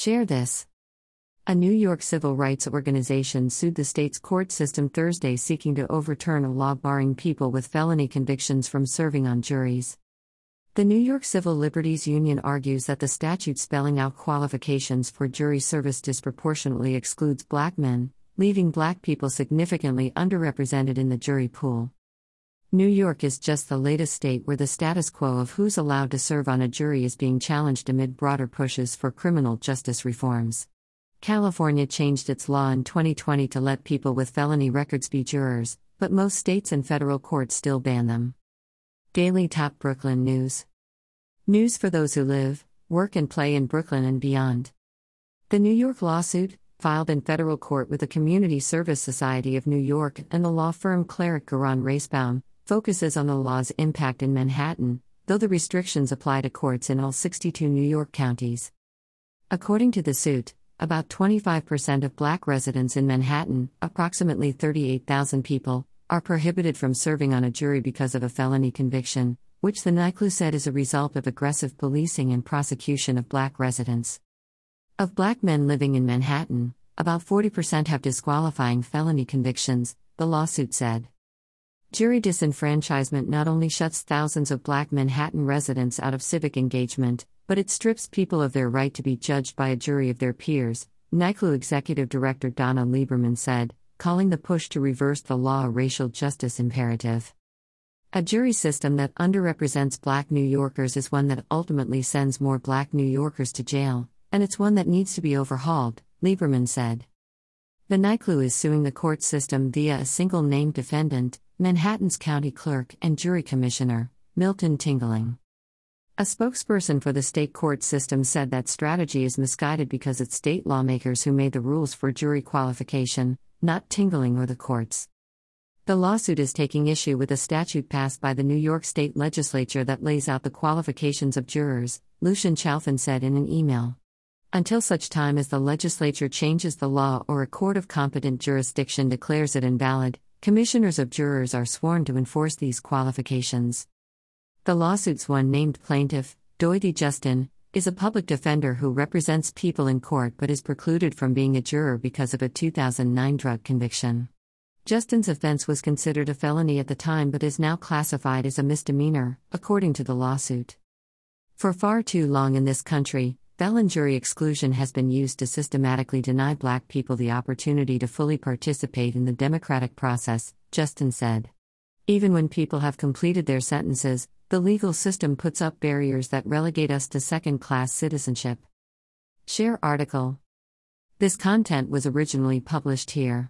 Share this. A New York civil rights organization sued the state's court system Thursday seeking to overturn a law barring people with felony convictions from serving on juries. The New York Civil Liberties Union argues that the statute spelling out qualifications for jury service disproportionately excludes black men, leaving black people significantly underrepresented in the jury pool. New York is just the latest state where the status quo of who's allowed to serve on a jury is being challenged amid broader pushes for criminal justice reforms. California changed its law in 2020 to let people with felony records be jurors, but most states and federal courts still ban them. Daily Top Brooklyn News. News for those who live, work, and play in Brooklyn and beyond. The New York lawsuit, filed in federal court with the Community Service Society of New York and the law firm Clarick Gueron Reisbaum, focuses on the law's impact in Manhattan, though the restrictions apply to courts in all 62 New York counties. According to the suit, about 25% of black residents in Manhattan, approximately 38,000 people, are prohibited from serving on a jury because of a felony conviction, which the NYCLU said is a result of aggressive policing and prosecution of black residents. Of black men living in Manhattan, about 40% have disqualifying felony convictions, the lawsuit said. Jury disenfranchisement not only shuts thousands of black Manhattan residents out of civic engagement, but it strips people of their right to be judged by a jury of their peers, NYCLU Executive Director Donna Lieberman said, calling the push to reverse the law a racial justice imperative. A jury system that underrepresents black New Yorkers is one that ultimately sends more black New Yorkers to jail, and it's one that needs to be overhauled, Lieberman said. The NYCLU is suing the court system via a single named defendant, Manhattan's County Clerk and Jury Commissioner, Milton Tingling. A spokesperson for the state court system said that strategy is misguided because it's state lawmakers who made the rules for jury qualification, not Tingling or the courts. The lawsuit is taking issue with a statute passed by the New York State Legislature that lays out the qualifications of jurors, Lucian Chalfen said in an email. Until such time as the legislature changes the law or a court of competent jurisdiction declares it invalid, commissioners of jurors are sworn to enforce these qualifications. The lawsuit's one named plaintiff, Doity Justin, is a public defender who represents people in court but is precluded from being a juror because of a 2009 drug conviction. Justin's offense was considered a felony at the time but is now classified as a misdemeanor, according to the lawsuit. For far too long in this country, Felon jury exclusion has been used to systematically deny black people the opportunity to fully participate in the democratic process, Justin said. Even when people have completed their sentences, the legal system puts up barriers that relegate us to second class citizenship. Share article. This content was originally published here.